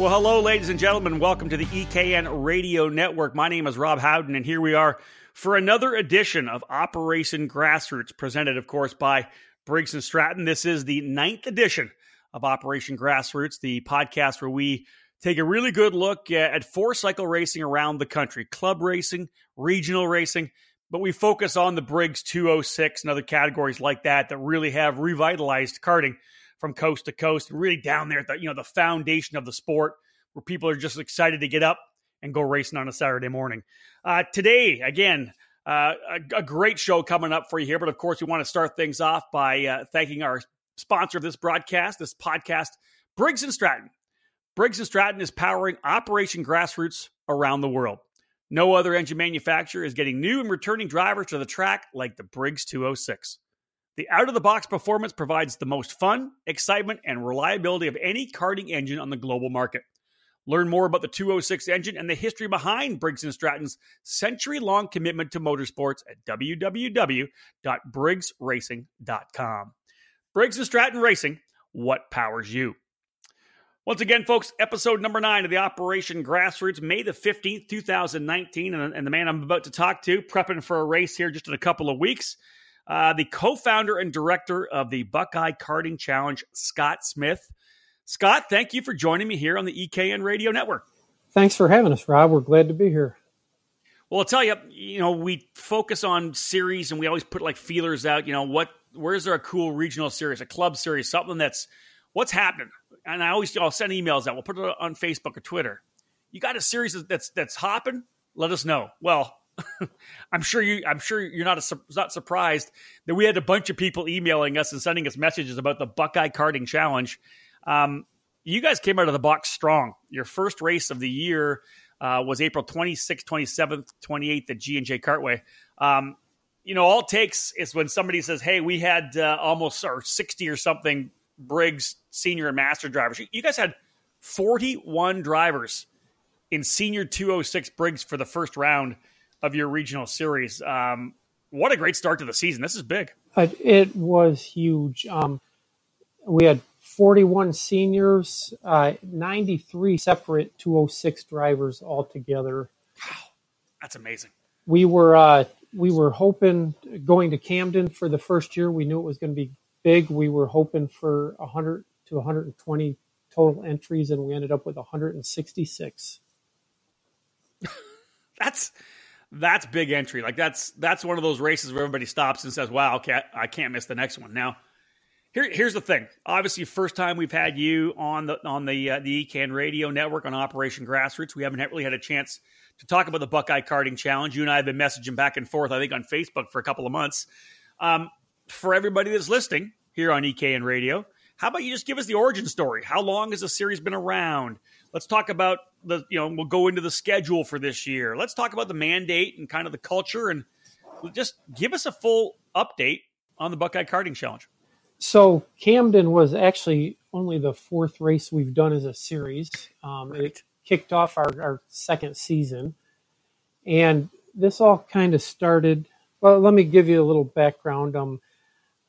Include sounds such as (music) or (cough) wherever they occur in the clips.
Well, hello, ladies and gentlemen. Welcome to the EKN Radio Network. My name is Rob Howden, and here we are for another edition of Operation Grassroots, presented, of course, by Briggs and Stratton. This is the ninth edition of Operation Grassroots, the podcast where we take a really good look at four cycle racing around the country club racing, regional racing, but we focus on the Briggs 206 and other categories like that that really have revitalized karting from coast to coast, really down there the you know the foundation of the sport, where people are just excited to get up and go racing on a Saturday morning. Uh, today, again, uh, a, a, great show coming up for you here, but of course, we want to start things off by uh, thanking our sponsor of this broadcast, this podcast, Briggs and Stratton. Briggs and Stratton is powering Operation Grassroots around the world. No other engine manufacturer is getting new and returning drivers to the track like the Briggs 206. The out of the box performance provides the most fun, excitement, and reliability of any karting engine on the global market. Learn more about the 206 engine and the history behind Briggs & Stratton's century-long commitment to motorsports at www.briggsracing.com. Briggs & Stratton Racing, what powers you? Once again, folks, episode number nine of the Operation Grassroots, May the 15th, 2019. And, and the man I'm about to talk to, prepping for a race here just in a couple of weeks, uh, the co founder and director of the Buckeye Karting Challenge, Scott Smith. Scott, thank you for joining me here on the EKN Radio Network. Thanks for having us, Rob. We're glad to be here. Well, I'll tell you, you know, we focus on series and we always put like feelers out, you know, what, where's there a cool regional series, a club series, something that's, what's happening? And I always, I'll send emails out. We'll put it on Facebook or Twitter. You got a series that's, that's hopping? Let us know. Well, (laughs) I'm sure you. I'm sure you're not a, not surprised that we had a bunch of people emailing us and sending us messages about the Buckeye Karting Challenge. Um, you guys came out of the box strong. Your first race of the year uh, was April 26th, 27th, 28th at G and J Cartway. Um, you know, all it takes is when somebody says, "Hey, we had uh, almost or 60 or something Briggs senior and master drivers." You guys had 41 drivers in senior 206 Briggs for the first round of your regional series. Um, what a great start to the season! This is big. it was huge. Um, we had 41 seniors, uh, 93 separate 206 drivers altogether. Wow, that's amazing. We were uh, we were hoping going to Camden for the first year. We knew it was going to be big. We were hoping for 100 to 120 total entries, and we ended up with 166. (laughs) that's that's big entry. Like that's that's one of those races where everybody stops and says, "Wow, okay, I can't miss the next one." Now, here, here's the thing. Obviously, first time we've had you on the on the uh, the EKN Radio Network on Operation Grassroots. We haven't really had a chance to talk about the Buckeye Karting Challenge. You and I have been messaging back and forth. I think on Facebook for a couple of months. Um, for everybody that's listening here on EKN Radio, how about you just give us the origin story? How long has the series been around? Let's talk about the you know we'll go into the schedule for this year. Let's talk about the mandate and kind of the culture and just give us a full update on the Buckeye Karting Challenge. So Camden was actually only the fourth race we've done as a series. Um, right. It kicked off our, our second season, and this all kind of started. Well, let me give you a little background. Um,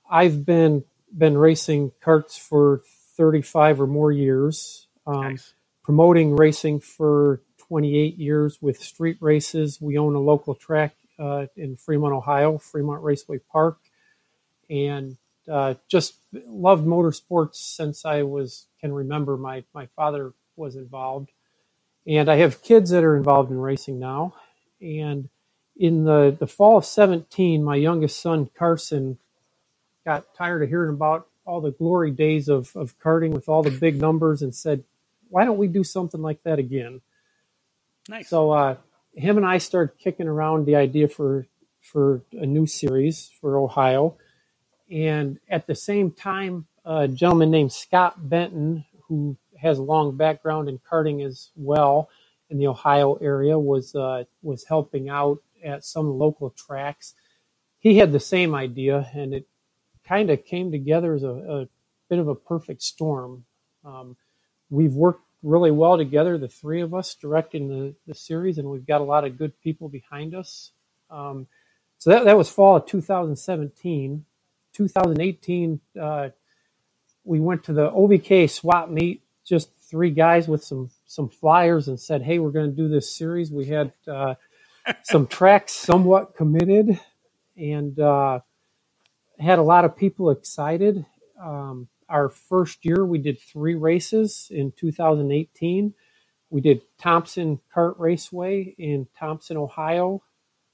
I've been been racing karts for 35 or more years. Um, nice promoting racing for 28 years with street races. We own a local track uh, in Fremont, Ohio, Fremont Raceway Park, and uh, just loved motorsports since I was can remember. My my father was involved, and I have kids that are involved in racing now. And in the the fall of 17, my youngest son Carson got tired of hearing about all the glory days of, of karting with all the big numbers and said, why don't we do something like that again? Nice. So uh, him and I started kicking around the idea for for a new series for Ohio, and at the same time, a gentleman named Scott Benton, who has a long background in karting as well in the Ohio area, was uh, was helping out at some local tracks. He had the same idea, and it kind of came together as a, a, bit of a perfect storm. Um, we've worked really well together, the three of us directing the, the series, and we've got a lot of good people behind us. Um, so that, that was fall of 2017. 2018, uh, we went to the OVK swap meet, just three guys with some some flyers and said, "Hey, we're going to do this series." We had uh, some (laughs) tracks somewhat committed, and uh, had a lot of people excited. Um, our first year, we did three races in 2018. We did Thompson Kart Raceway in Thompson, Ohio,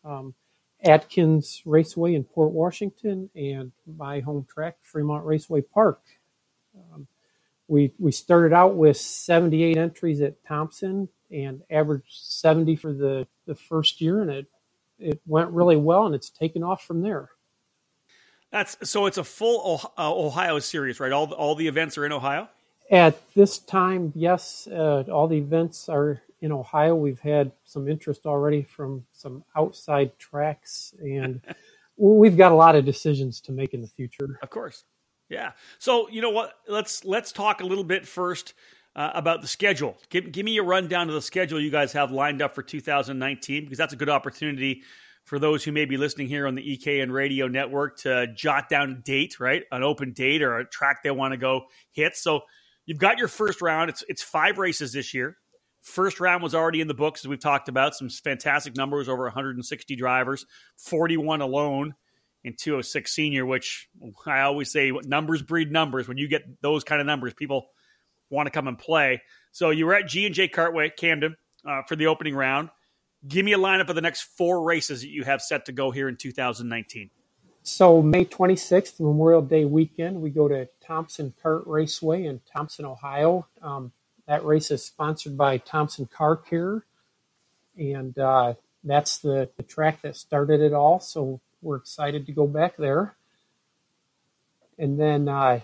um, Atkins Raceway in Port Washington, and my home track, Fremont Raceway Park. Um, we we started out with 78 entries at Thompson and averaged 70 for the, the first year, and it it went really well, and it's taken off from there. That's so. It's a full uh, Ohio series, right? All all the events are in Ohio. At this time, yes, uh, all the events are in Ohio. We've had some interest already from some outside tracks, and (laughs) we've got a lot of decisions to make in the future. Of course, yeah. So you know what? Let's let's talk a little bit first uh, about the schedule. Give, give me a rundown of the schedule you guys have lined up for 2019 because that's a good opportunity for those who may be listening here on the EKN radio network to jot down a date, right? An open date or a track they want to go hit. So you've got your first round. It's it's five races this year. First round was already in the books, as we've talked about. Some fantastic numbers, over 160 drivers, 41 alone in 206 senior, which I always say numbers breed numbers. When you get those kind of numbers, people want to come and play. So you were at G and J Cartway, Camden, uh, for the opening round. Give me a lineup of the next four races that you have set to go here in 2019. So May 26th, Memorial Day weekend, we go to Thompson Kart Raceway in Thompson, Ohio. Um, that race is sponsored by Thompson Car Care, and uh, that's the, the track that started it all. So we're excited to go back there. And then uh,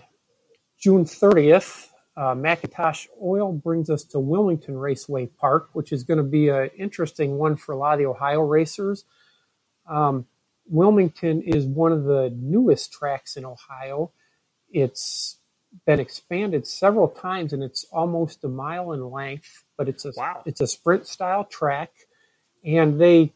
June 30th, uh, McIntosh Oil brings us to Wilmington Raceway Park, which is going to be an interesting one for a lot of the Ohio racers. Um, Wilmington is one of the newest tracks in Ohio. It's been expanded several times, and it's almost a mile in length. But it's a wow. it's a sprint style track, and they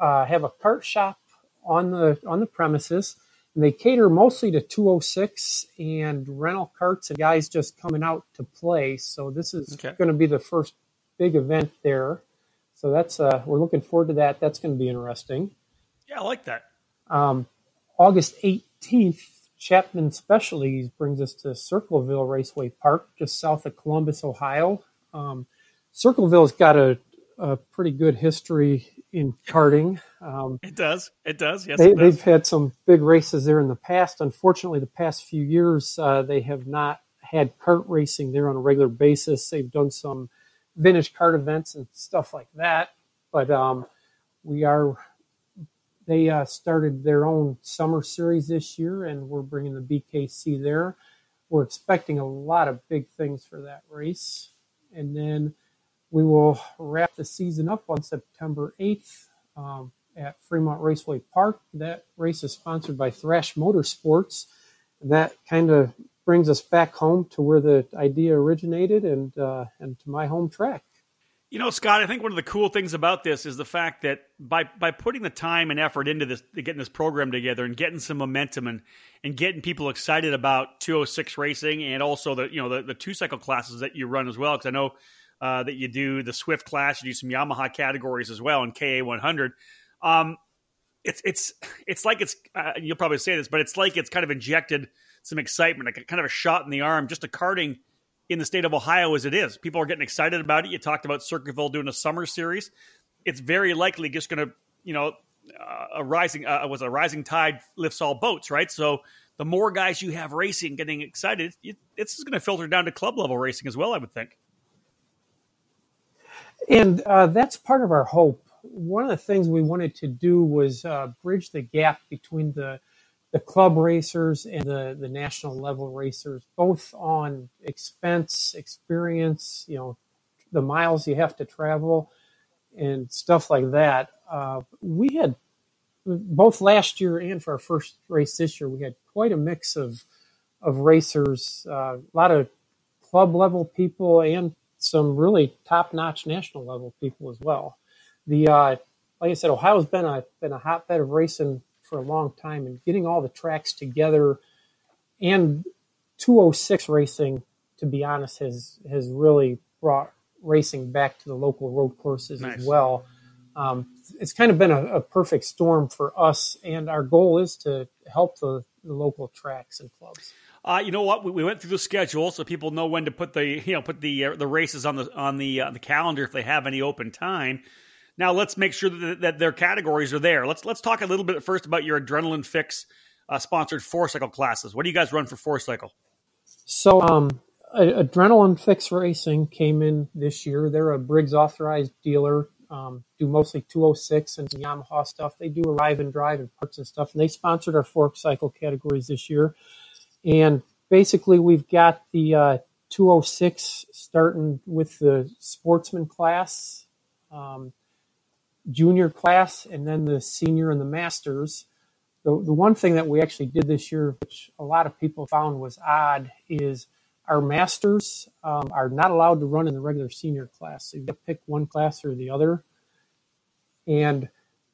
uh, have a kart shop on the on the premises. And they cater mostly to 206 and rental carts and guys just coming out to play. So this is okay. going to be the first big event there. So that's uh, we're looking forward to that. That's going to be interesting. Yeah, I like that. Um, August 18th, Chapman Specialties brings us to Circleville Raceway Park, just south of Columbus, Ohio. Um, Circleville's got a, a pretty good history in karting. Um, it does. It does. Yes, they. They've had some big races there in the past. Unfortunately, the past few years, uh, they have not had kart racing there on a regular basis. They've done some vintage kart events and stuff like that. But um, we are. They uh, started their own summer series this year, and we're bringing the BKC there. We're expecting a lot of big things for that race. And then we will wrap the season up on September 8th um, at Fremont Raceway Park. That race is sponsored by Thrash Motorsports. That kind of brings us back home to where the idea originated and uh, and to my home track. You know, Scott, I think one of the cool things about this is the fact that by by putting the time and effort into this, getting this program together and getting some momentum and and getting people excited about 206 racing and also the you know the, the two cycle classes that you run as well. Because I know uh, that you do the Swift class, you do some Yamaha categories as well in KA 100. Um, it's it's it's like it's uh, you'll probably say this, but it's like it's kind of injected some excitement, like a, kind of a shot in the arm, just a karting in the state of Ohio as it is. People are getting excited about it. You talked about Circleville doing a summer series. It's very likely just going to, you know, uh, a rising uh, was a rising tide lifts all boats, right? So the more guys you have racing, getting excited, it, it's going to filter down to club level racing as well. I would think. And uh, that's part of our hope. One of the things we wanted to do was uh, bridge the gap between the the club racers and the, the national level racers, both on expense, experience, you know, the miles you have to travel and stuff like that. Uh, we had both last year and for our first race this year, we had quite a mix of of racers, uh, a lot of club level people and some really top notch national level people as well. The uh, like I said, Ohio's been a been a hotbed of racing for a long time, and getting all the tracks together and 206 racing, to be honest, has has really brought racing back to the local road courses Nice. as well. Um, it's kind of been a, a perfect storm for us, and our goal is to help the, the local tracks and clubs. Uh, you know what? We, we went through the schedule so people know when to put the you know put the uh, the races on the on the uh, the calendar if they have any open time. Now let's make sure that, that their categories are there. Let's let's talk a little bit first about your Adrenaline Fix uh, sponsored four cycle classes. What do you guys run for four cycle? So, um, Adrenaline Fix Racing came in this year. They're a Briggs authorized dealer. Um, do mostly 206 and Yamaha stuff. They do arrive and drive and parts and stuff. And they sponsored our fork cycle categories this year. And basically, we've got the uh, 206 starting with the sportsman class, um, junior class, and then the senior and the masters. The, the one thing that we actually did this year, which a lot of people found was odd, is our masters um, are not allowed to run in the regular senior class. So you have to pick one class or the other. And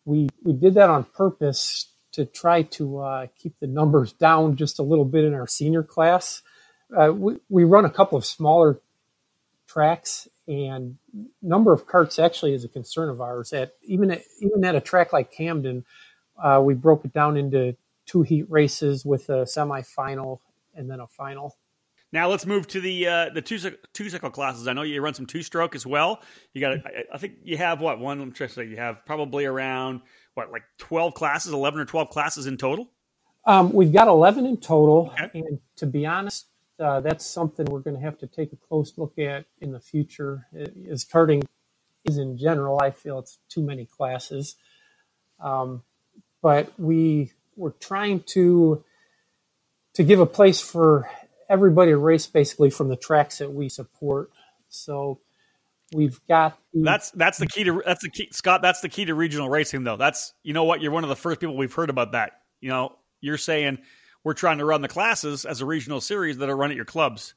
we we did that on purpose to try to uh, keep the numbers down just a little bit in our senior class. Uh, we, we run a couple of smaller tracks, and number of carts actually is a concern of ours. At even at, even at a track like Camden, uh, we broke it down into two heat races with a semifinal and then a final. Now let's move to the uh, the two two cycle classes. I know you run some two stroke as well. You got I, I think you have what one? I'm say you have probably around what like twelve classes, eleven or twelve classes in total. Um, we've got 11 in total, Okay. and to be honest, uh, that's something we're going to have to take a close look at in the future. As karting is in general, I feel it's too many classes. Um, but we we're trying to to give a place for everybody to race basically from the tracks that we support. So we've got the, That's that's the key to that's the key, Scott. That's the key to regional racing, though. That's you know what you're one of the first people we've heard about that. You know, you're saying we're trying to run the classes as a regional series that are run at your clubs,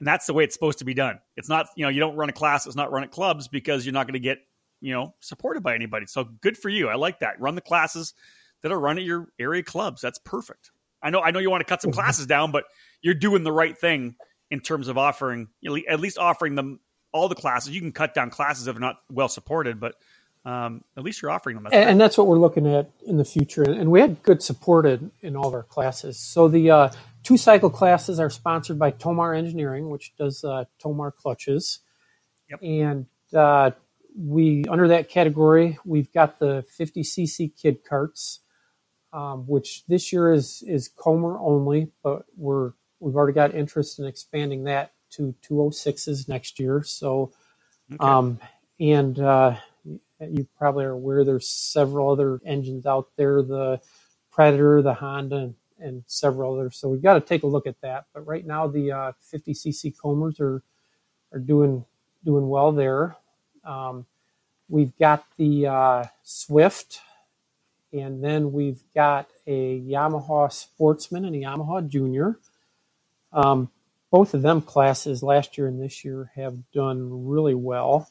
and that's the way it's supposed to be done. It's not you know you don't run a class that's not run at clubs because you're not going to get you know supported by anybody. So good for you. I like that. Run the classes that are run at your area clubs. That's perfect. I know I know you want to cut some classes down, but you're doing the right thing in terms of offering at least offering them all the classes. You can cut down classes if they're not well supported, but um, at least you're offering them. That's and, and that's what we're looking at in the future. And we had good support in, in all of our classes. So the uh, two cycle classes are sponsored by Tomar Engineering, which does uh, Tomar clutches. Yep. And uh, we under that category, we've got the 50cc kid carts, um, which this year is is Comer only, but we're we've already got interest in expanding that to 206s next year. So, Okay. um, and uh, you probably are aware there's several other engines out there, the Predator, the Honda, and, and several others. So we've got to take a look at that. But right now, the uh, 50cc Comers are are doing doing well there. Um, we've got the uh, Swift, and then we've got a Yamaha Sportsman and a Yamaha Junior. Um, both of them classes last year and this year have done really well.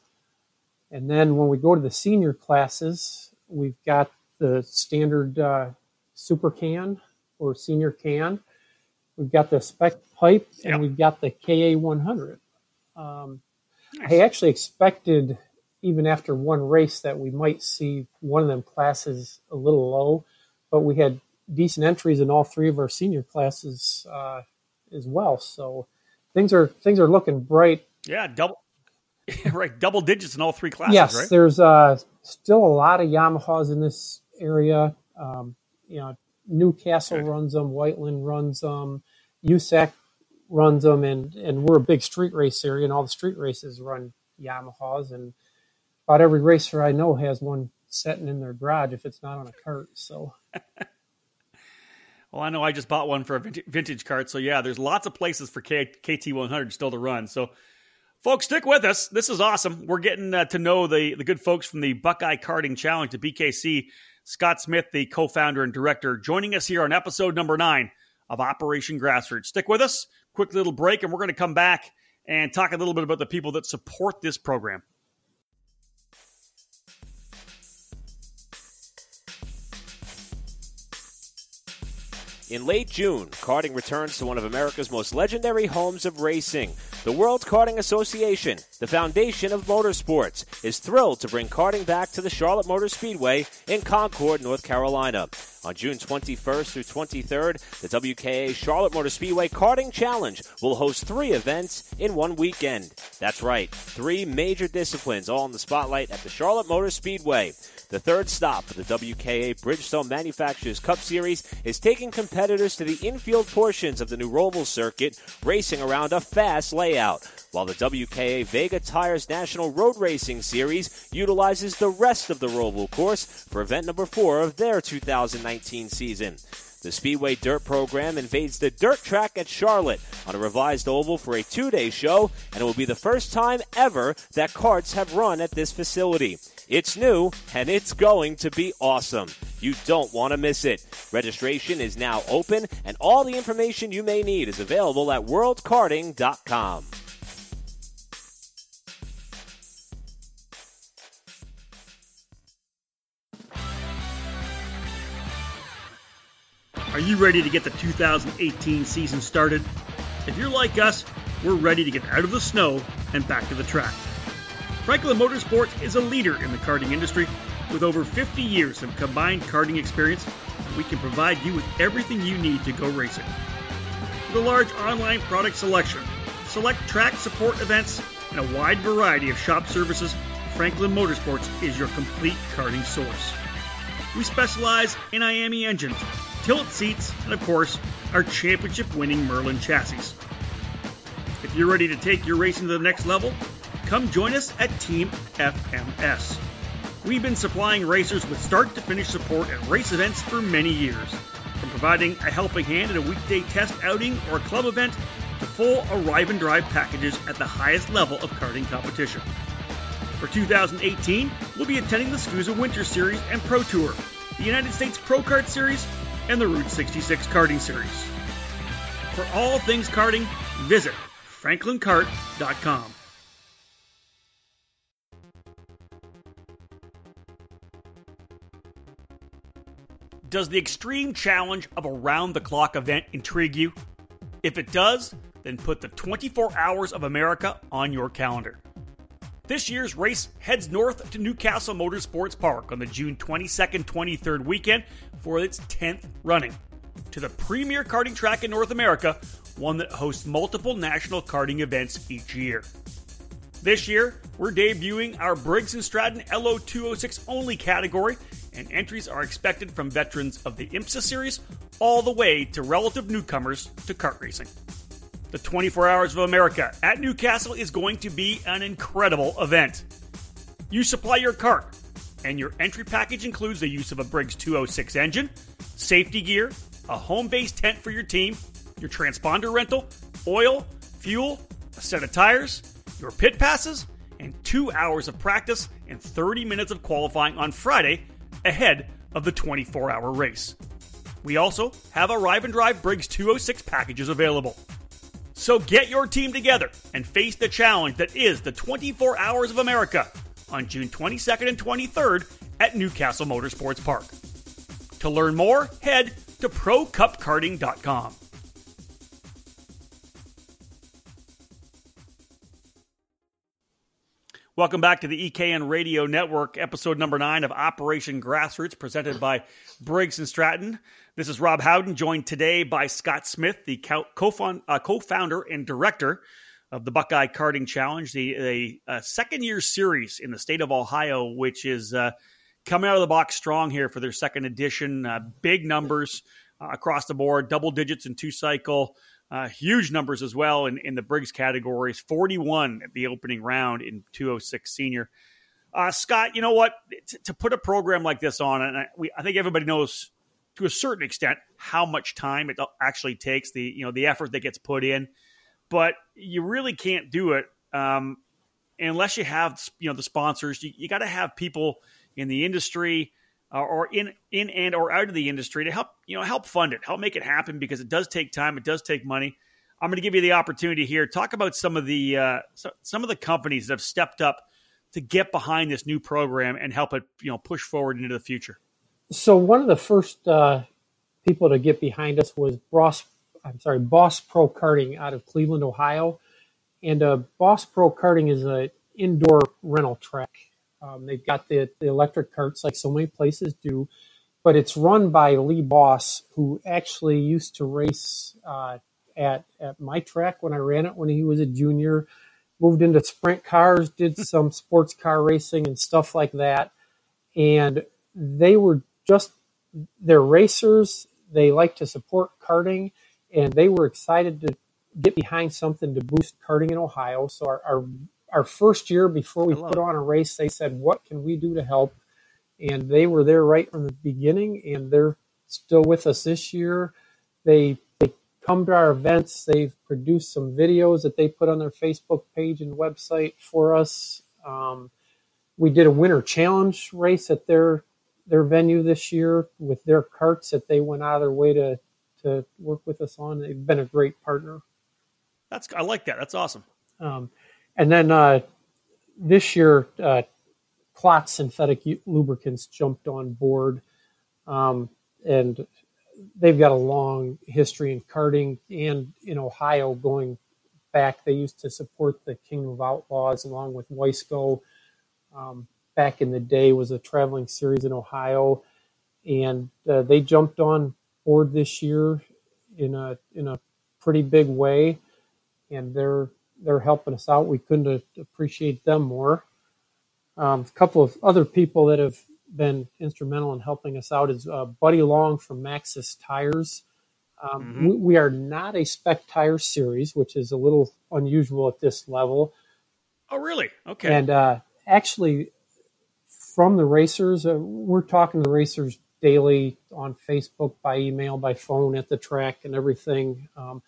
And then when we go to the senior classes, we've got the standard uh, super can or senior can. We've got the spec pipe and Yep. we've got the KA 100. Um, Nice. I actually expected, even after one race, that we might see one of them classes a little low, but we had decent entries in all three of our senior classes uh, as well. So things are things are looking bright yeah, double (laughs) right, double digits in all three classes. yes, right? there's uh, still a lot of Yamahas in this area. Um, you know, Newcastle Good. runs them, Whiteland runs them, USAC runs them, and and we're a big street race area, and all the street races run Yamahas, and about every racer I know has one sitting in their garage if it's not on a cart. So (laughs) Well, I know I just bought one for a vintage, cart, so yeah, there's lots of places for K, KT100 still to run. So, folks, stick with us. This is awesome. We're getting uh, to know the the good folks from the Buckeye Karting Challenge, the BKC. Scott Smith, the co-founder and director, joining us here on episode number nine of Operation Grassroots. Stick with us. Quick little break, and we're going to come back and talk a little bit about the people that support this program. In late June, karting returns to one of America's most legendary homes of racing. The World Karting Association, the foundation of motorsports, is thrilled to bring karting back to the Charlotte Motor Speedway in Concord, North Carolina. On June 21st through 23rd, the WKA Charlotte Motor Speedway Karting Challenge will host three events in one weekend. That's right, three major disciplines all in the spotlight at the Charlotte Motor Speedway. The third stop of the WKA Bridgestone Manufacturers Cup Series is taking competitors to the infield portions of the new Roval circuit, racing around a fast layout while the WKA Vega Tires National Road Racing Series utilizes the rest of the Roval course for event number four of their 2019 season. The Speedway Dirt program invades the dirt track at Charlotte on a revised oval for a two day show, and it will be the first time ever that carts have run at this facility. It's new, and it's going to be awesome. You don't want to miss it. Registration is now open, and all the information you may need is available at worldkarting.com. Are you ready to get the 2018 season started? If you're like us, we're ready to get out of the snow and back to the track. Franklin Motorsports is a leader in the karting industry. With over 50 years of combined karting experience, we can provide you with everything you need to go racing. With a large online product selection, select track support events, and a wide variety of shop services, Franklin Motorsports is your complete karting source. We specialize in IAME engines, tilt seats, and of course, our championship winning Merlin chassis. If you're ready to take your racing to the next level, come join us at Team FMS. We've been supplying racers with start to finish support at race events for many years. From providing a helping hand at a weekday test outing or a club event to full arrive and drive packages at the highest level of karting competition. For 2018, we'll be attending the SKUSA Winter Series and Pro Tour, the United States Pro Kart Series, and the Route 66 Karting Series. For all things karting, visit franklinkart.com. Does the extreme challenge of a round the clock event intrigue you? If it does, then put the 24 Hours of America on your calendar. This year's race heads north to Newcastle Motorsports Park on the June 22nd 23rd weekend for its 10th running. To the premier karting track in North America, one that hosts multiple national karting events each year. This year, we're debuting our Briggs & Stratton LO206 only category, and entries are expected from veterans of the IMSA series all the way to relative newcomers to kart racing. The 24 Hours of America at Newcastle is going to be an incredible event. You supply your kart, and your entry package includes the use of a Briggs 206 engine, safety gear, a home base tent for your team, your transponder rental, oil, fuel, a set of tires, your pit passes, and two hours of practice and 30 minutes of qualifying on Friday ahead of the 24 hour race. We also have Arrive and Drive Briggs 206 packages available. So get your team together and face the challenge that is the 24 Hours of America on June 22nd and 23rd at Newcastle Motorsports Park. To learn more, head to ProCupKarting.com. Welcome back to the EKN Radio Network, episode number nine of Operation Grassroots, presented by Briggs and Stratton. This is Rob Howden, joined today by Scott Smith, the uh, co-founder and director of the Buckeye Karting Challenge, the, the uh, second year series in the state of Ohio, which is uh, coming out of the box strong here for their second edition. Uh, big numbers uh, across the board, double digits in two cycle. Uh, huge numbers as well in, in the Briggs categories 41 at the opening round in 206 senior. Uh, Scott, you know what? T- to put a program like this on, and I, we, I think everybody knows to a certain extent how much time it actually takes, the you know the effort that gets put in, but you really can't do it um, unless you have you know the sponsors. You, you got to have people in the industry or in in and or out of the industry to help you know help fund it, help make it happen because it does take time, it does take money. I'm going to give you the opportunity here. Talk about some of the uh, some of the companies that have stepped up to get behind this new program and help it you know push forward into the future. So one of the first uh, people to get behind us was Boss. I'm sorry, Boss Pro Karting out of Cleveland, Ohio, and uh, Boss Pro Karting is an indoor rental track. Um, they've got the, the electric carts like so many places do, but it's run by Lee Boss, who actually used to race uh, at at my track when I ran it when he was a junior. Moved into sprint cars, did (laughs) some sports car racing and stuff like that, and they were just they're racers. They like to support karting, and they were excited to get behind something to boost karting in Ohio. So our our, our first year before we put on a race, they said, "What can we do to help?" And they were there right from the beginning, and they're still with us this year. They they come to our events. They've produced some videos that they put on their Facebook page and website for us. Um, we did a winter challenge race at their their venue this year with their carts that they went out of their way to to work with us on. They've been a great partner. That's I like that. That's awesome. Um, and then uh, this year, uh, Synthetic Lubricants jumped on board, um, and they've got a long history in karting and in Ohio going back. They used to support the Kingdom of Outlaws along with Wiseco. Um, back in the day was a traveling series in Ohio, and uh, they jumped on board this year in a in a pretty big way, and they're they're helping us out. We couldn't appreciate them more. Um, a couple of other people that have been instrumental in helping us out is uh, Buddy Long from Maxxis Tires. Um, mm-hmm. we, we, are not a spec tire series, which is a little unusual at this level. Oh, really? Okay. And uh, actually, from the racers. Uh, we're talking to the racers daily on Facebook, by email, by phone at the track, and everything. Um,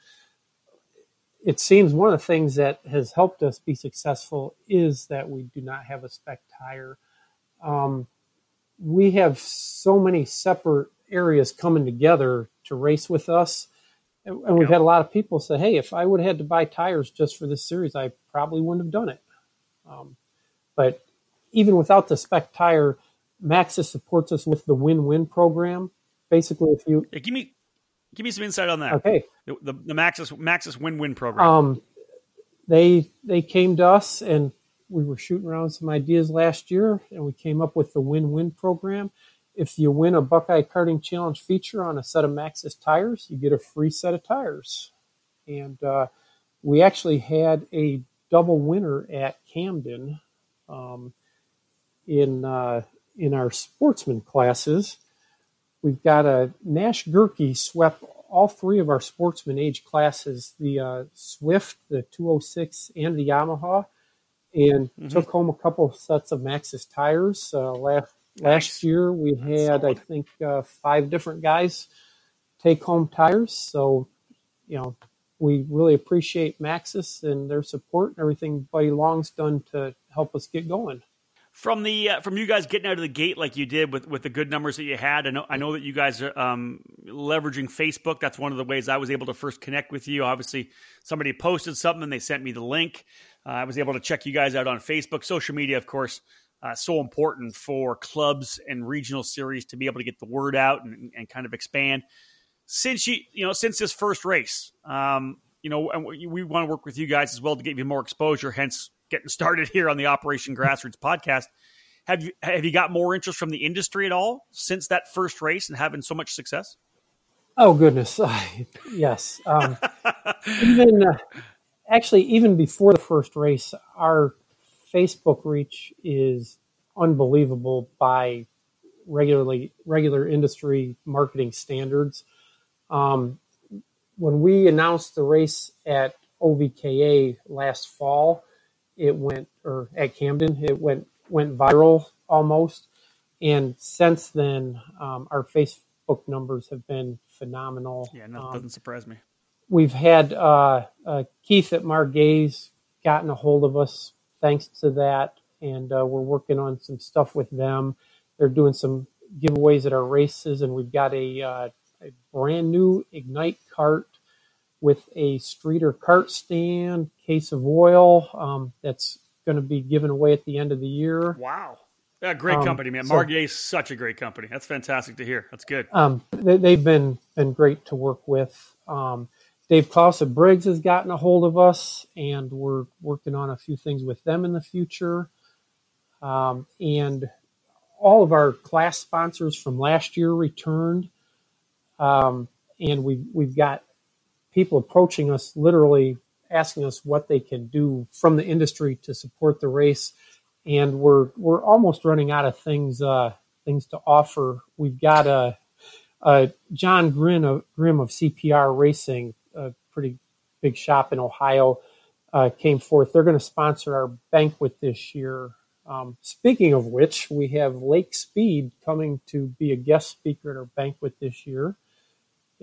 it seems one of the things that has helped us be successful is that we do not have a spec tire. Um, we have so many separate areas coming together to race with us. And, and we've had a lot of people say, hey, if I would have had to buy tires just for this series, I probably wouldn't have done it. Um, but even without the spec tire, Maxxis supports us with the win-win program. Basically, if you yeah, give me give me some insight on that. Okay, the the, the Maxxis Maxxis win-win program. Um, they they came to us and we were shooting around some ideas last year, and we came up with the win-win program. If you win a Buckeye Karting Challenge feature on a set of Maxxis tires, you get a free set of tires. And uh, we actually had a double winner at Camden. Um, in uh, in our sportsman classes. We've got a Nash Gerke swept all three of our sportsman age classes: the uh, Swift, the 206, and the Yamaha, and mm-hmm. took home a couple of sets of Maxxis tires. Uh, last last year we had, I think, uh, five different guys take home tires. So, you know, we really appreciate Maxxis and their support and everything Buddy Long's done to help us get going from the uh, from you guys getting out of the gate like you did with with the good numbers that you had. I know I know that you guys are um, leveraging Facebook. That's one of the ways I was able to first connect with you. Obviously, somebody posted something and they sent me the link. Uh, I was able to check you guys out on Facebook. Social media, of course, uh, so important for clubs and regional series to be able to get the word out and, and kind of expand. Since you you know since this first race, um, you know, and we, we want to work with you guys as well to give you more exposure. Hence getting started here on the Operation Grassroots podcast. Have you have you got more interest from the industry at all since that first race and having so much success? Oh goodness, (laughs) yes. Um, even uh, actually, even before the first race, our Facebook reach is unbelievable by regularly regular industry marketing standards. Um, when we announced the race at OVKA last fall, it went or at Camden it went went viral almost, and since then um, our Facebook numbers have been phenomenal. Yeah, no, um, doesn't surprise me. We've had uh, uh, Keith at Margay's gotten a hold of us thanks to that, and uh, we're working on some stuff with them. They're doing some giveaways at our races, and we've got a, uh, a brand new Ignite cart with a Streeter cart stand, case of oil um, that's going to be given away at the end of the year. Wow. Yeah, great um, company, man. So, Margay is such a great company. That's fantastic to hear. That's good. Um, they, have been been great to work with. Um, Dave Klaus at Briggs has gotten a hold of us, and we're working on a few things with them in the future. Um, and all of our class sponsors from last year returned, um, and we've we've got people approaching us, literally asking us what they can do from the industry to support the race, and we're we're almost running out of things uh, things to offer. We've got a, John Grimm of, of CPR Racing, a pretty big shop in Ohio, uh, came forth. They're going to sponsor our banquet this year. Um, speaking of which, we have Lake Speed coming to be a guest speaker at our banquet this year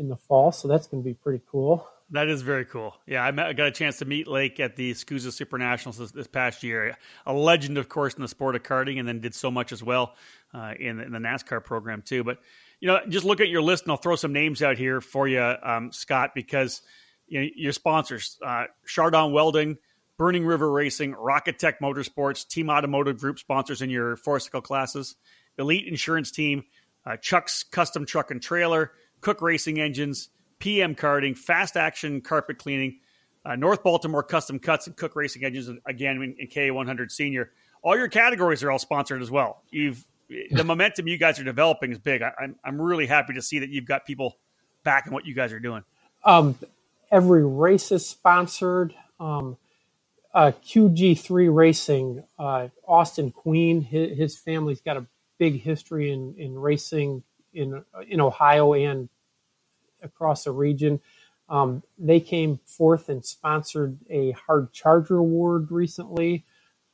in the fall, so that's going to be pretty cool. That is very cool. Yeah, I, met, I, got a chance to meet Lake at the SKUSA Super Nationals this, this, past year. A legend, of course, in the sport of karting, and then did so much as well uh, in, in, the NASCAR program too. But you know, just look at your list, and I'll throw some names out here for you, um, Scott, because you know, your sponsors: uh, Chardon Welding, Burning River Racing, Rocket Tech Motorsports, Team Automotive Group sponsors in your four-cycle classes, Elite Insurance Team, uh, Chuck's Custom Truck and Trailer, Cook Racing Engines, PM Karting, Fast Action Carpet Cleaning, uh, North Baltimore Custom Cuts, and Cook Racing Engines. Again, in, in K100 Senior, all your categories are all sponsored as well. You've (laughs) the momentum you guys are developing is big. I, I'm I'm really happy to see that you've got people backing what you guys are doing. Um, every race is sponsored. Um, uh, QG3 Racing, uh, Austin Queen, his, his, family's got a big history in, in racing in in Ohio and across the region. Um, they came forth and sponsored a hard charger award recently.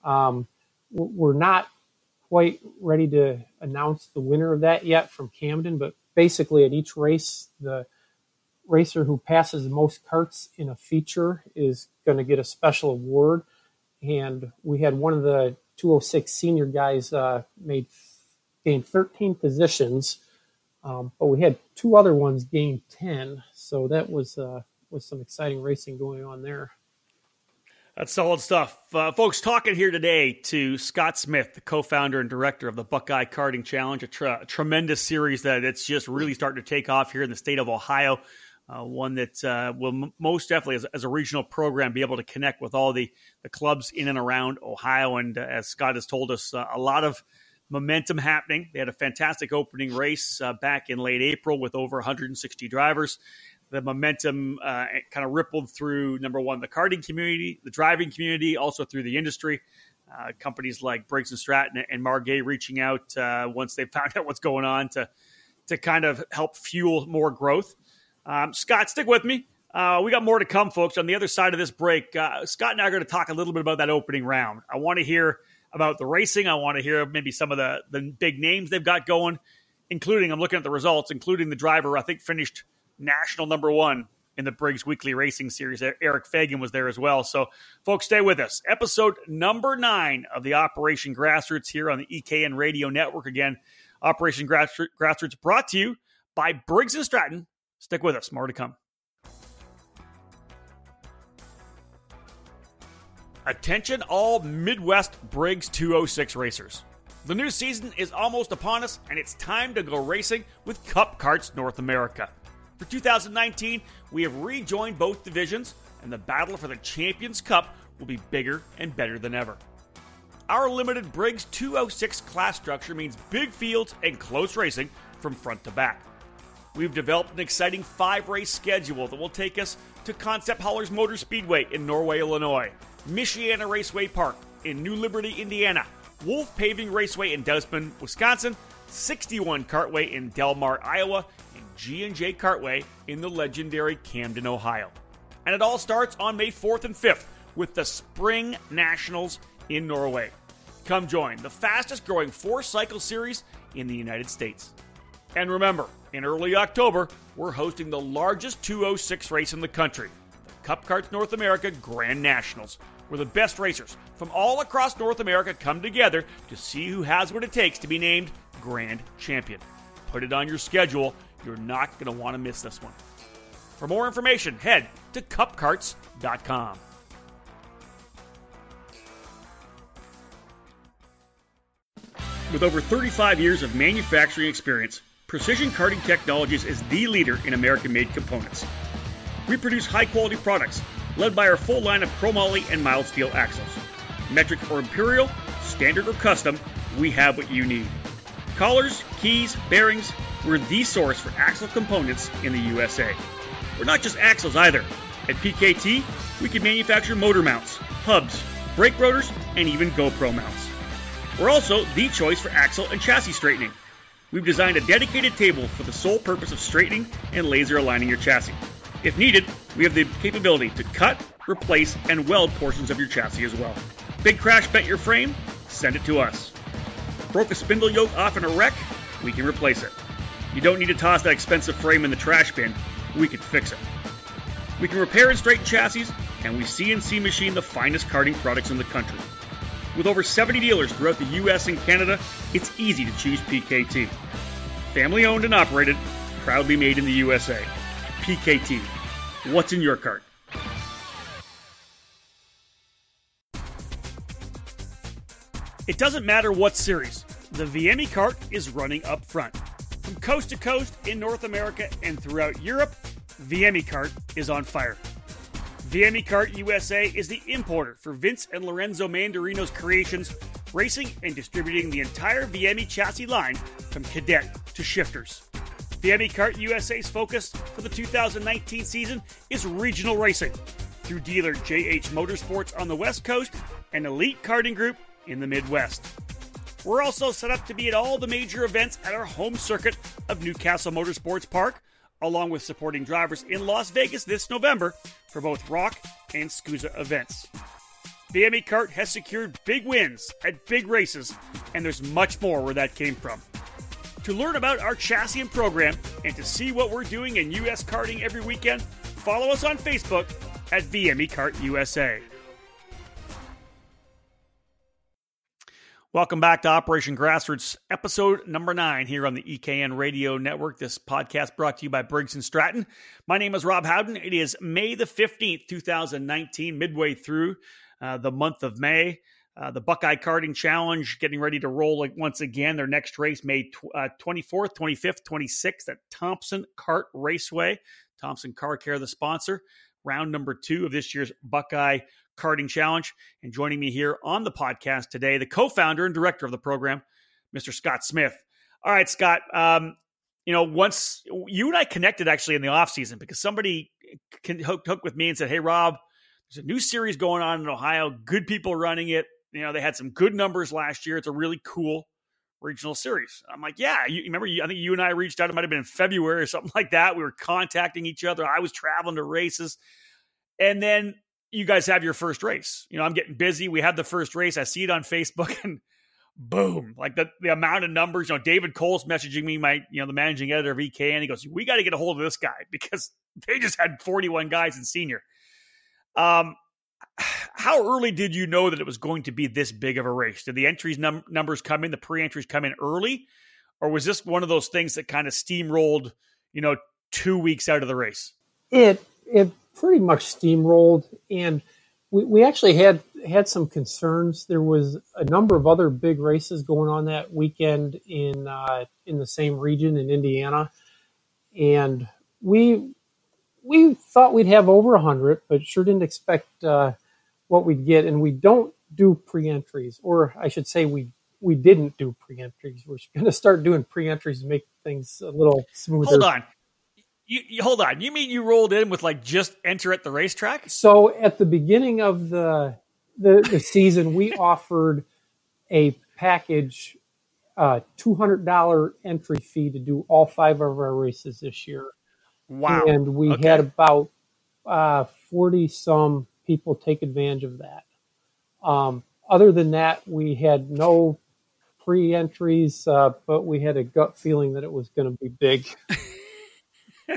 Um, we're not quite ready to announce the winner of that yet from Camden, but basically at each race, the racer who passes the most carts in a feature is going to get a special award. And we had one of the 206 senior guys uh, made gained 13 positions, um, but we had two other ones gain 10. So that was uh, was some exciting racing going on there. That's solid stuff. Uh, folks, talking here today to Scott Smith, the co founder and director of the Buckeye Karting Challenge, a, tremendous series that it's just really starting to take off here in the state of Ohio uh, one that uh, will m- most definitely, as, as, a regional program, be able to connect with all the, the clubs in and around Ohio. And uh, as Scott has told us, uh, a lot of momentum happening. They had a fantastic opening race uh, back in late April with over 160 drivers. The momentum uh, kind of rippled through number one, the karting community, the driving community, also through the industry. companies like Briggs and Stratton and Margay reaching out once they (laughs) found out what's going on to to kind of help fuel more growth. Um, Scott, stick with me. Uh, we got more to come, folks. On the other side of this break, uh, Scott and I are going to talk a little bit about that opening round. I want to hear about the racing. I want to hear maybe some of the, the big names they've got going, including, I'm looking at the results, including the driver I think finished national number one in the Briggs Weekly Racing Series. Eric Fagan was there as well. So, folks, stay with us. Episode number nine of the Operation Grassroots here on the EKN Radio Network. Again, Operation Grassroots brought to you by Briggs and Stratton Stick with us, more to come. Attention, all Midwest Briggs 206 racers. The new season is almost upon us, and it's time to go racing with Cup Karts North America. For 2019, we have rejoined both divisions, and the battle for the Champions Cup will be bigger and better than ever. Our limited Briggs 206 class structure means big fields and close racing from front to back. We've developed an exciting five race schedule that will take us to Concept Haulers Motor Speedway in Norway, Illinois, Michiana Raceway Park in New Liberty, Indiana, Wolf Paving Raceway in Dousman, Wisconsin, 61 Cartway in Delmar, Iowa, and G&J Cartway in the legendary Camden, Ohio. And it all starts on May 4th and 5th with the Spring Nationals in Norway. Come join the fastest growing four cycle series in the United States. And remember, in early October, we're hosting the largest 206 race in the country, the Cup North America Grand Nationals, where the best racers from all across North America come together to see who has what it takes to be named Grand Champion. Put it on your schedule. You're not going to want to miss this one. For more information, head to cupkarts.com. With over 35 years of manufacturing experience, Precision Karting Technologies is the leader in American made components. We produce high quality products, led by our full line of chromoly and mild steel axles. Metric or imperial, standard or custom, we have what you need. Collars, keys, bearings, we're the source for axle components in the USA. We're not just axles either. At PKT, we can manufacture motor mounts, hubs, brake rotors, and even GoPro mounts. We're also the choice for axle and chassis straightening. We've designed a dedicated table for the sole purpose of straightening and laser aligning your chassis. If needed, we have the capability to cut, replace, and weld portions of your chassis as well. Big crash bent your frame? Send it to us. Broke a spindle yoke off in a wreck? We can replace it. You don't need to toss that expensive frame in the trash bin. We can fix it. We can repair and straighten chassis, and we CNC machine the finest karting products in the country. With over 70 dealers throughout the US and Canada, it's easy to choose PKT. Family owned and operated, proudly made in the USA. PKT. What's in your cart? It doesn't matter what series, the VME Kart is running up front. From coast to coast in North America and throughout Europe, VME Kart is on fire. VME Kart USA is the importer for Vince and Lorenzo Mandarino's creations, racing and distributing the entire VME chassis line from cadet to shifters. VME Kart USA's focus for the 2019 season is regional racing through dealer JH Motorsports on the West Coast and Elite Karting Group in the Midwest. We're also set up to be at all the major events at our home circuit of New Castle Motorsports Park, along with supporting drivers in Las Vegas this November for both ROK and SKUSA events. VME Kart has secured big wins at big races, and there's much more where that came from. To learn about our chassis and program and to see what we're doing in US karting every weekend, follow us on Facebook at VME Kart USA. Welcome back to Operation Grassroots, episode number nine here on the EKN Radio Network. This podcast brought to you by Briggs and Stratton. My name is Rob Howden. It is May the 15th, 2019, midway through uh, the month of May. Uh, the Buckeye Karting Challenge getting ready to roll once again. Their next race, May tw- uh, 24th, 25th, 26th at Thompson Kart Raceway. Thompson Car Care, the sponsor. Round number two of this year's Buckeye Karting Challenge. And joining me here on the podcast today, the co founder and director of the program, Mr. Scott Smith. All right, Scott. Um, you know, once you and I connected actually in the off season because somebody hooked, hooked with me and said, Hey, Rob, there's a new series going on in Ohio, good people running it. You know, they had some good numbers last year. It's a really cool regional series. I'm like, yeah, you remember, I think you and I reached out. It might have been in February or something (laughs) like that. We were contacting each other. I was traveling to races. And then you guys have your first race. You know, I'm getting busy. We had the first race. I see it on Facebook (laughs) and boom, like the, the amount of numbers. You know, David Cole's messaging me, my, you know, the managing editor of EK, and he goes, We got to get a hold of this guy (laughs) because they just had 41 guys in senior. Um, how early did you know that it was going to be this big of a race? Did the entries num- numbers come in, the pre entries come in early? Or was this one of those things that kind of steamrolled, you know, two weeks out of the race? It, it pretty much steamrolled, and we, we actually had had some concerns. There was a number of other big races going on that weekend in uh, in the same region in Indiana, and we we thought we'd have over hundred, but sure didn't expect uh, what we'd get. And we don't do pre-entries, or I should say, we we didn't do pre-entries. We're going to start doing pre-entries to make things a little smoother. Hold on. You, you, hold on. You mean you rolled in with like just enter at the racetrack? So at the beginning of the the, the season, we (laughs) offered a package, uh, two hundred dollar entry fee to do all five of our races this year. Wow! And we okay. had about forty uh, some people take advantage of that. Um, other than that, we had no pre entries, uh, but we had a gut feeling that it was going to be big. (laughs)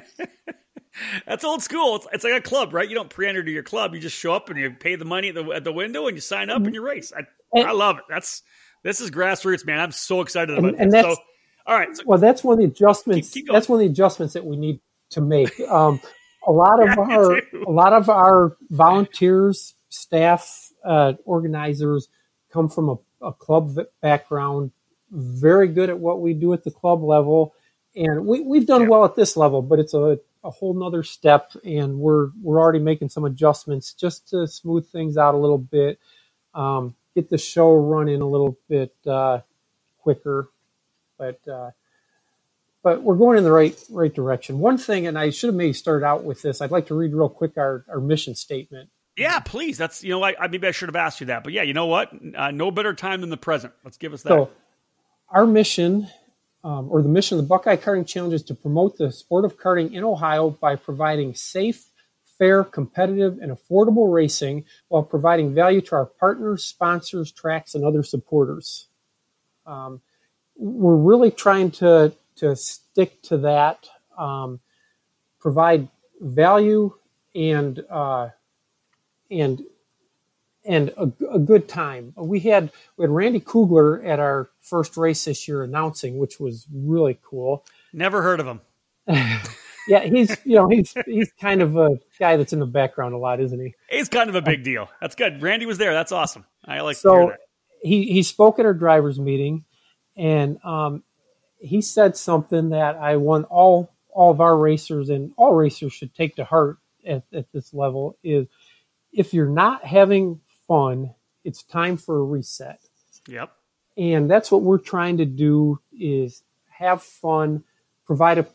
That's old school. It's, it's, like a club, right? You don't pre-enter to your club. You just show up and you pay the money at the, at the window and you sign up and you race. I, and, I love it. That's this is grassroots, man. I'm so excited about and, this. And so, all right. So, well, that's one of the adjustments. Keep, keep that's one of the adjustments that we need to make. Um, a lot of yeah, our a lot of our volunteers, staff, uh, organizers come from a, a club background very good at what we do at the club level, and we, we've done yeah. well at this level, but it's a, a whole nother step, and we're we're already making some adjustments just to smooth things out a little bit, um, get the show running a little bit uh, quicker, but. Uh, but we're going in the right right direction. One thing, and I should have maybe started out with this. I'd like to read real quick our, our mission statement. Yeah, please. That's you know, I, maybe I should have asked you that, but yeah, you know what? Uh, no better time than the present. Let's give us that. So, our mission, um, or the mission of the Buckeye Karting Challenge, is to promote the sport of karting in Ohio by providing safe, fair, competitive, and affordable racing while providing value to our partners, sponsors, tracks, and other supporters. Um, we're really trying to to stick to that, um, provide value and uh, and and a, a, good time. We had we had Randy Kugler at our first race this year announcing, which was really cool. Never heard of him. (laughs) yeah, he's you know he's he's kind of a guy that's in the background a lot, isn't he? He's kind of a big deal. That's good. Randy was there. That's awesome. I like so he he spoke at our drivers meeting, and um, he said something that I want all all of our racers and all racers should take to heart at, at this level is if you're not having fun, it's time for a reset. Yep. And that's what we're trying to do is have fun, provide a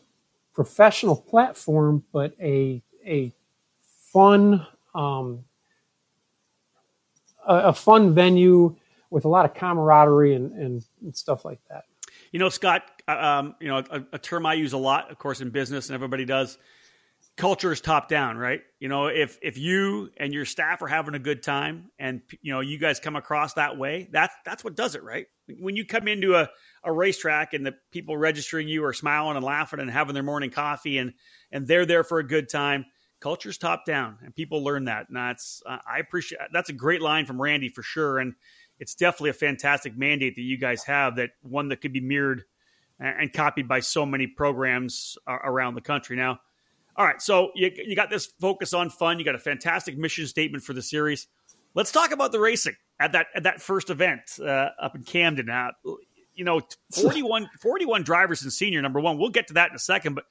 professional platform, but a a fun um, a, a fun venue with a lot of camaraderie and, and, and stuff like that. You know, Scott, uh, um, you know, a, a, term I use a lot, of course, in business, and everybody does. Culture is top down, right? You know, if if you and your staff are having a good time, and you know you guys come across that way, that's that's what does it, right? When you come into a, a racetrack and the people registering you are smiling and laughing and having their morning coffee, and and they're there for a good time, culture's top down, and people learn that. And that's uh, I appreciate that's a great line from Randy for sure, and it's definitely a fantastic mandate that you guys have. That one that could be mirrored and copied by so many programs around the country. Now, all right, so you, you got this focus on fun. You got a fantastic mission statement for the series. Let's talk about the racing at that at that first event uh, up in Camden. Uh, you know, 41, (laughs) 41 drivers and senior number one. We'll get to that in a second, but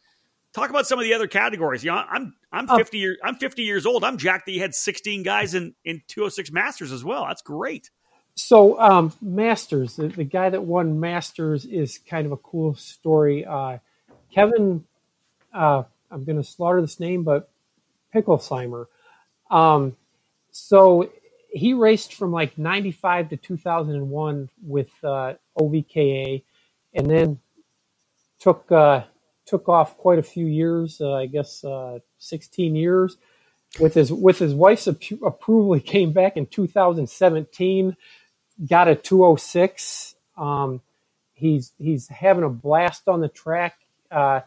talk about some of the other categories. You know, I'm I'm oh. fifty years I'm fifty years old. I'm jacked that you had sixteen guys in in two hundred oh six Masters as well. That's great. So um, Masters, the, the, guy that won Masters is kind of a cool story. Uh, Kevin, uh, I'm going to slaughter this name, but Picklesheimer. Um, so he raced from like 95 to 2001 with uh, OVKA and then took uh, took off quite a few years, uh, I guess uh, 16 years. With his with his wife's approval, he came back in 2017 got a 206. Um, he's he's having a blast on the track. Uh,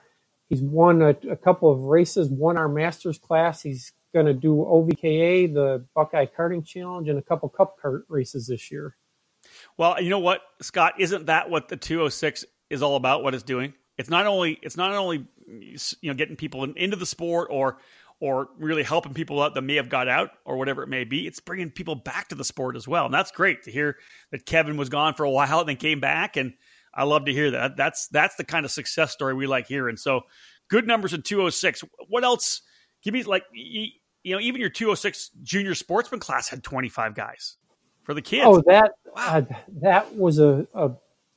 he's won a, a, couple of races, won our Masters class. He's going to do OVKA, the Buckeye Karting Challenge, and a couple Cup kart races this year. Well, you know what, Scott? Isn't that what the 206 is all about? What it's doing? It's not only it's not only you know getting people into the sport or or really helping people out that may have got out or whatever it may be. It's bringing people back to the sport as well. And that's great to hear that Kevin was gone for a while and then came back. And I love to hear that. That's that's the kind of success story we like hearing. So good numbers in 206. What else? Give me like, you, know, even your 206 junior sportsman class had 25 guys for the kids. Oh, that, wow. uh, that was a, a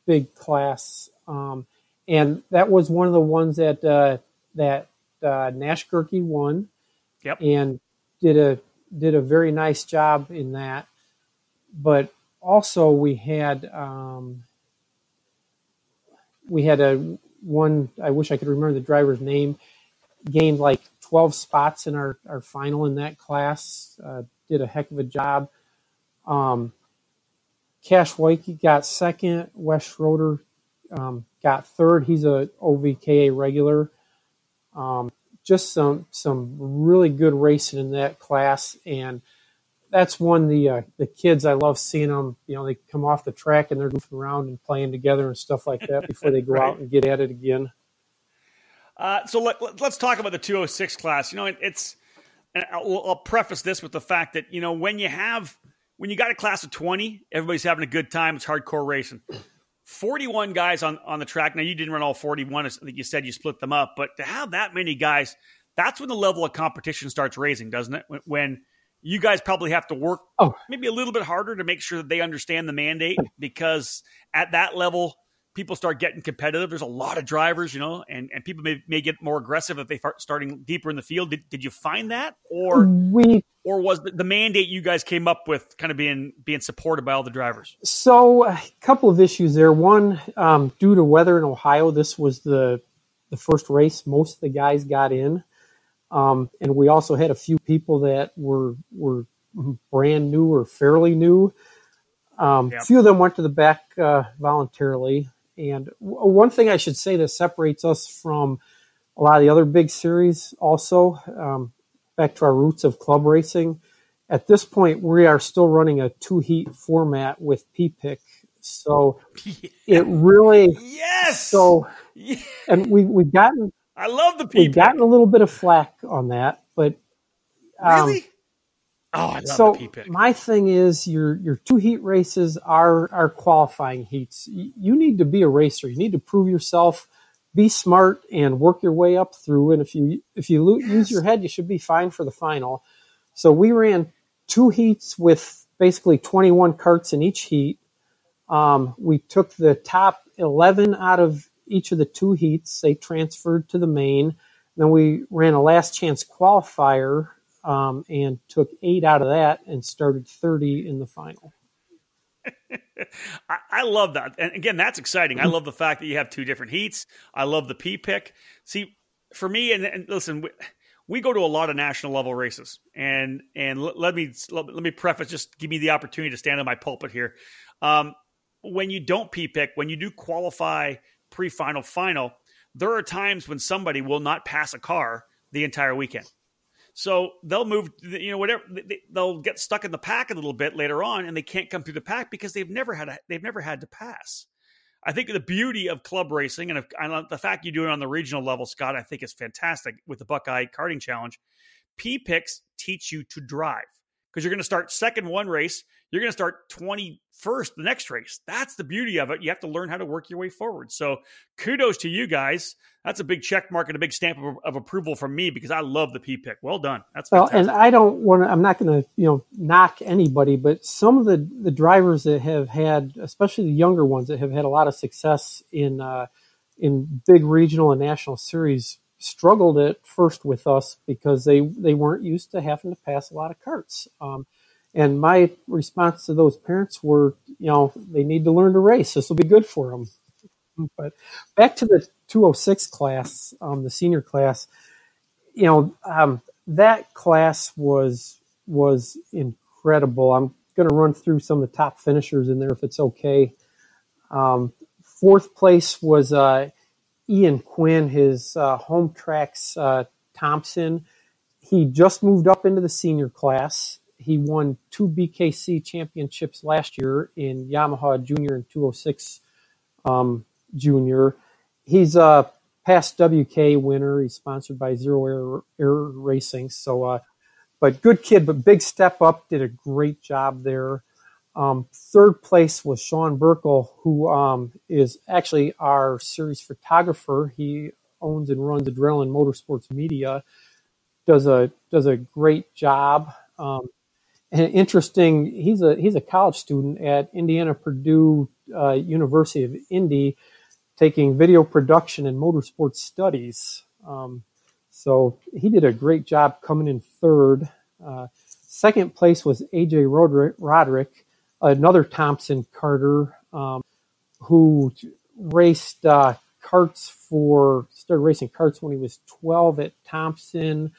big class. Um, and that was one of the ones that, uh, that uh, Nash Gerke won. Yep. And did a did a very nice job in that. But also we had um, we had a one. I wish I could remember the driver's name. Gained like twelve spots in our our final in that class. Uh, did a heck of a job. Um, Cash White got second. Wes Schroeder um, got third. He's a OVKA regular. Um, just some some really good racing in that class, and that's one the uh, the kids I love seeing them. You know, they come off the track and they're goofing around and playing together and stuff like that before they go (laughs) right. out and get at it again. Uh, so let, us let, talk about the 206 class. You know, it, it's I'll, I'll preface this with the fact that you know when you have when you got a class of 20, everybody's having a good time. It's hardcore racing. 41 guys on, on the track. Now, you didn't run all 41. I think you said you split them up, but to have that many guys, that's when the level of competition starts raising, doesn't it? When you guys probably have to work oh. maybe a little bit harder to make sure that they understand the mandate because at that level, people start getting competitive. There's a lot of drivers, you know, and, and people may, may get more aggressive if they start starting deeper in the field. Did, did you find that, or we, or was the, the mandate you guys came up with kind of being being supported by all the drivers? So a couple of issues there. One, um, due to weather in Ohio, this was the the first race most of the guys got in, um, and we also had a few people that were were brand new or fairly new. Um, yep. A few of them went to the back uh, voluntarily. And one thing I should say that separates us from a lot of the other big series, also um, back to our roots of club racing. At this point, we are still running a two heat format with P-Pick. So yeah. (laughs) it really yes. So (laughs) and we we've gotten I love the P-Pick. We've gotten a little bit of flack on that, but um, really Oh, I love so my thing is your your two heat races are are qualifying heats. You need to be a racer. You need to prove yourself. Be smart and work your way up through. And if you if you lo- use your head, you should be fine for the final. So we ran two heats with basically 21 carts in each heat. Um, we took the top 11 out of each of the two heats. They transferred to the main. Then we ran a last chance qualifier um, and took eight out of that and started 30 in the final. (laughs) I, I, love that. And again, that's exciting. I love the fact that you have two different heats. I love the P-Pick. See, for me, and, and listen, we, we, go to a lot of national level races, and and let, let me let, let, me preface. Just give me the opportunity to stand on my pulpit here. Um, when you don't P-Pick, when you do qualify pre-final, final, there are times when somebody will not pass a car the entire weekend. So they'll move, you know, whatever they'll get stuck in the pack a little bit later on, and they can't come through the pack because they've never had a, they've never had to pass. I think the beauty of club racing and, if, and the fact you do it on the regional level, Scott, I think is fantastic with the Buckeye Karting Challenge. P picks teach you to drive because you're going to start second one race, you're going to start 21st the next race. That's the beauty of it. You have to learn how to work your way forward. So kudos to you guys. That's a big check mark and a big stamp of, of approval from me because I love the P pick. Well done. That's fantastic. well, and I don't want to. I'm not going to you know knock anybody, but some of the the drivers that have had, especially the younger ones that have had a lot of success in uh, in big regional and national series struggled at first with us because they they weren't used to having to pass a lot of carts. Um, and my response to those parents were, you know, they need to learn to race. This will be good for them. But back to the 206 class, um, the senior class, you know, um, that class was was incredible. I'm going to run through some of the top finishers in there if it's okay. Um, fourth place was uh, Ian Quinn, his uh, home tracks uh, Thompson. He just moved up into the senior class he won two BKC championships last year in Yamaha Junior and 206 um, Junior. He's a past WK winner. He's sponsored by Zero Air, Error Racing. So, uh, but good kid, but big step up. Did a great job there. Um, third place was Sean Burkle, who um, is actually our series photographer. He owns and runs Adrenaline Motorsports Media. Does a does a great job. Um, interesting. He's a he's a college student at Indiana Purdue uh, University of Indy, taking video production and motorsports studies. Um, so he did a great job coming in third. Uh, second place was AJ Roderick another Thompson Carter, um, who raced uh, carts for started racing carts when he was 12 at Thompson.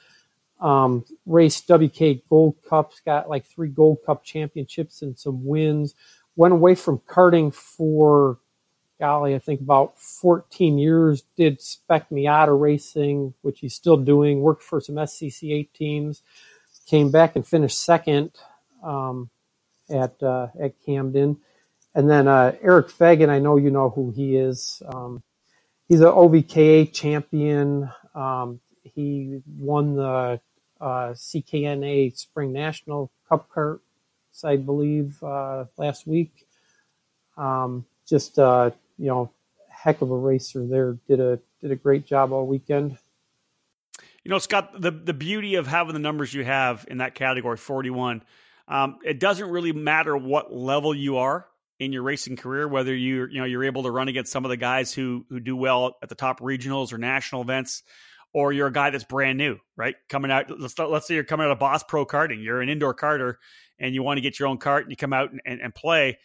Um, raced WK Gold Cups, got like three Gold Cup championships and some wins. Went away from karting for, golly, I think about 14 years. Did Spec Miata racing, which he's still doing. Worked for some SCCA teams. Came back and finished second um, at uh, at Camden. And then uh, Eric Fagan, I know you know who he is. Um, he's an OVKA champion. Um, he won the uh, CKNA Spring National Cup Karts, I believe, uh, last week. Um, just uh, you know, heck of a racer there. Did a did a great job all weekend. You know, Scott, the the beauty of having the numbers you have in that category, forty one, um, it doesn't really matter what level you are in your racing career, whether you you know you're able to run against some of the guys who who do well at the top regionals or national events, or you're a guy that's brand new, right? Coming out, let's let's say you're coming out of Boss Pro karting, you're an indoor carter, and you want to get your own cart and you come out and, and, and play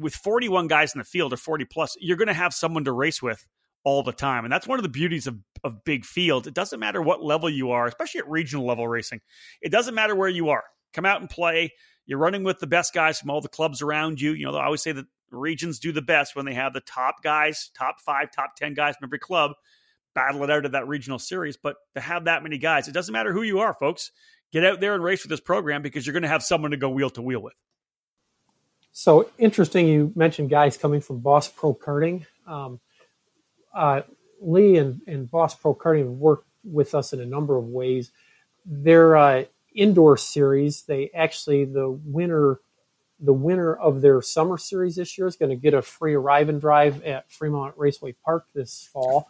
with 41 guys in the field or 40 plus, you're going to have someone to race with all the time. And that's one of the beauties of, of big fields. It doesn't matter what level you are, especially at regional level racing. It doesn't matter where you are. Come out and play. You're running with the best guys from all the clubs around you. You know, I always say that regions do the best when they have the top guys, top five, top 10 guys from every club battle it out of that regional series. But to have that many guys, it doesn't matter who you are, folks. Get out there and race with this program because you're going to have someone to go wheel to wheel with. So interesting, you mentioned guys coming from Boss Pro Karting. Um, uh, Lee and, and Boss Pro Karting have worked with us in a number of ways. Their uh, indoor series, they actually the winner, the winner of their summer series this year is going to get a free arrive and drive at Fremont Raceway Park this fall,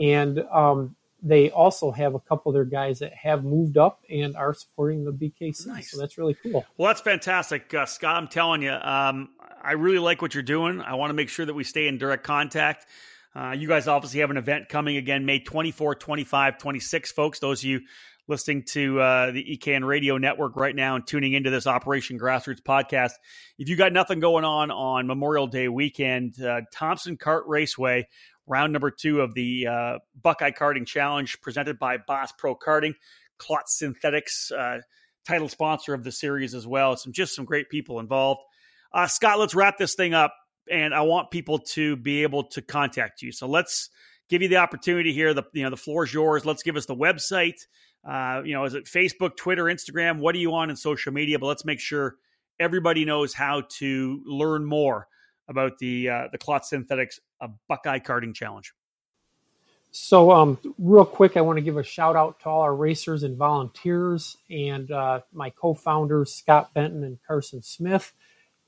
and um, they also have a couple of their guys that have moved up and are supporting the BKC. Nice. So that's really cool. Well, that's fantastic, uh, Scott. I'm telling you, um, I really like what you're doing. I want to make sure that we stay in direct contact. Uh, you guys obviously have an event coming again, May 24, 25, 26, folks. Those of you listening to uh, the EKN radio network right now and tuning into this Operation Grassroots podcast, if you got nothing going on on Memorial Day weekend, uh, Thompson Kart Raceway round number two of the uh, Buckeye Karting Challenge presented by Boss Pro Karting, Klotz Synthetics, uh, title sponsor of the series as well. Some just some great people involved. Uh, Scott, let's wrap this thing up, and I want people to be able to contact you. So let's give you the opportunity here. The you know the floor is yours. Let's give us the website. Uh, you know, is it Facebook, Twitter, Instagram? What are you on in social media? But let's make sure everybody knows how to learn more about the uh, the Klotz Synthetics Buckeye Karting Challenge. So, um, real quick, I want to give a shout out to all our racers and volunteers, and uh, my co-founders Scott Benton and Carson Smith,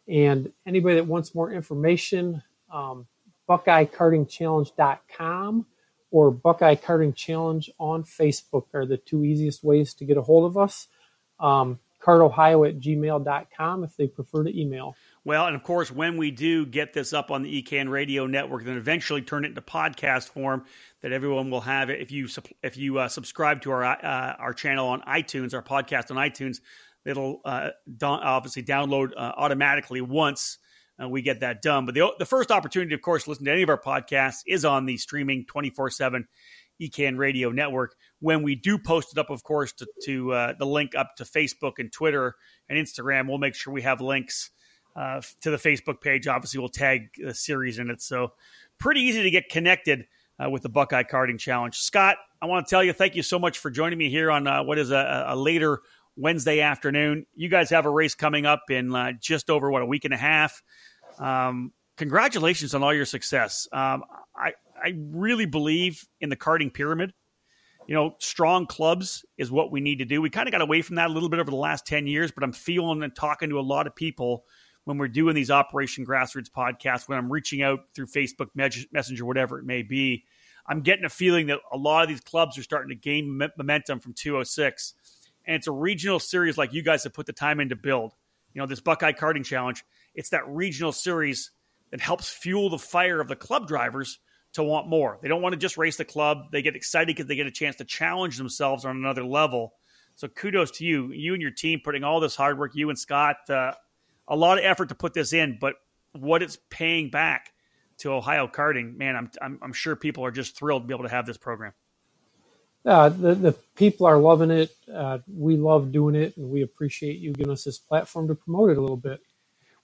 and anybody that wants more information. Um, BuckeyeKartingChallenge.com or Buckeye Karting Challenge on Facebook are the two easiest ways to get a hold of us. Um, kartohio at gmail.com if they prefer to email. Well, and of course, when we do get this up on the EKN Radio Network, then eventually turn it into podcast form that everyone will have it. If you if you uh, subscribe to our uh, our channel on iTunes, our podcast on iTunes, it'll uh, obviously download uh, automatically once uh, we get that done. But the the first opportunity, of course, to listen to any of our podcasts is on the streaming twenty four seven EKN Radio Network. When we do post it up, of course, to, to uh, the link up to Facebook and Twitter and Instagram, we'll make sure we have links uh, to the Facebook page. Obviously, we'll tag the series in it. So, pretty easy to get connected uh, with the Buckeye Karting Challenge. Scott, I want to tell you, thank you so much for joining me here on uh, what is a, a, later Wednesday afternoon. You guys have a race coming up in uh, just over, what, a week and a half. Um, congratulations on all your success. Um, I, I really believe in the karting pyramid. You know, strong clubs is what we need to do. We kind of got away from that a little bit over the last 10 years, but I'm feeling and talking to a lot of people when we're doing these Operation Grassroots podcasts, when I'm reaching out through Facebook Messenger, whatever it may be, I'm getting a feeling that a lot of these clubs are starting to gain momentum from 206. And it's a regional series like you guys have put the time in to build. You know, this Buckeye Karting Challenge, it's that regional series that helps fuel the fire of the club drivers to want more. They don't want to just race the club. They get excited because they get a chance to challenge themselves on another level. So kudos to you, you and your team putting all this hard work. You and Scott, uh, a lot of effort to put this in, but what it's paying back to Ohio karting, man, I'm, I'm, I'm sure people are just thrilled to be able to have this program. Uh, the, the people are loving it. Uh, we love doing it, and we appreciate you giving us this platform to promote it a little bit.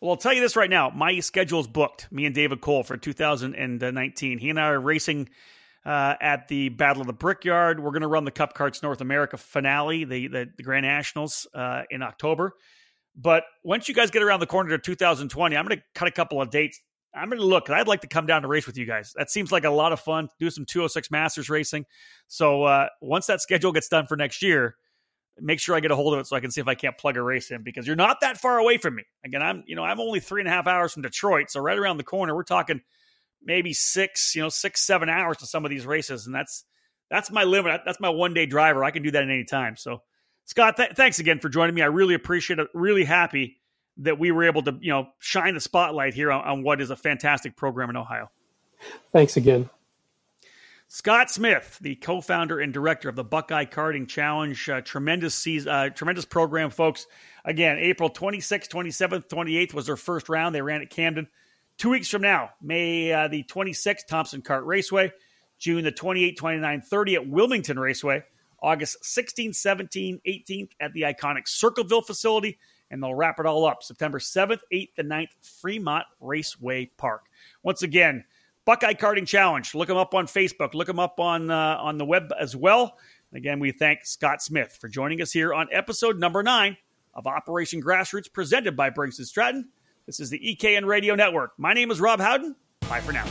Well, I'll tell you this right now. My schedule is booked, me and David Cole, for 2019. He and I are racing uh, at the Battle of the Brickyard. We're going to run the Cup Karts North America finale, the, the, the Grand Nationals, uh, in October. But once you guys get around the corner to 2020, I'm going to cut a couple of dates. I'm going to look. I'd like to come down to race with you guys. That seems like a lot of fun. Do some 206 Masters racing. So uh, once that schedule gets done for next year, make sure I get a hold of it so I can see if I can't plug a race in because you're not that far away from me. Again, I'm you know I'm only three and a half hours from Detroit, so right around the corner. We're talking maybe six, you know, six seven hours to some of these races, and that's that's my limit. That's my one day driver. I can do that at any time. So, Scott, th- thanks again for joining me. I really appreciate it. Really happy that we were able to you know shine the spotlight here on, on what is a fantastic program in Ohio. Thanks again. Scott Smith, the co-founder and director of the Buckeye Karting Challenge, uh, tremendous season, uh, tremendous program, folks. Again, April 26th, 27th, 28th was their first round. They ran at Camden. Two weeks from now, May uh, the 26th, Thompson Kart Raceway. June the 28th, 29th, 30 at Wilmington Raceway. August 16th, 17th, 18th at the iconic Circleville facility. And they'll wrap it all up September 7th, 8th, and 9th, Fremont Raceway Park. Once again, Buckeye Karting Challenge. Look them up on Facebook. Look them up on uh, on the web as well. Again, we thank Scott Smith for joining us here on episode number nine of Operation Grassroots, presented by Briggs and Stratton. This is the EKN Radio Network. My name is Rob Howden. Bye for now.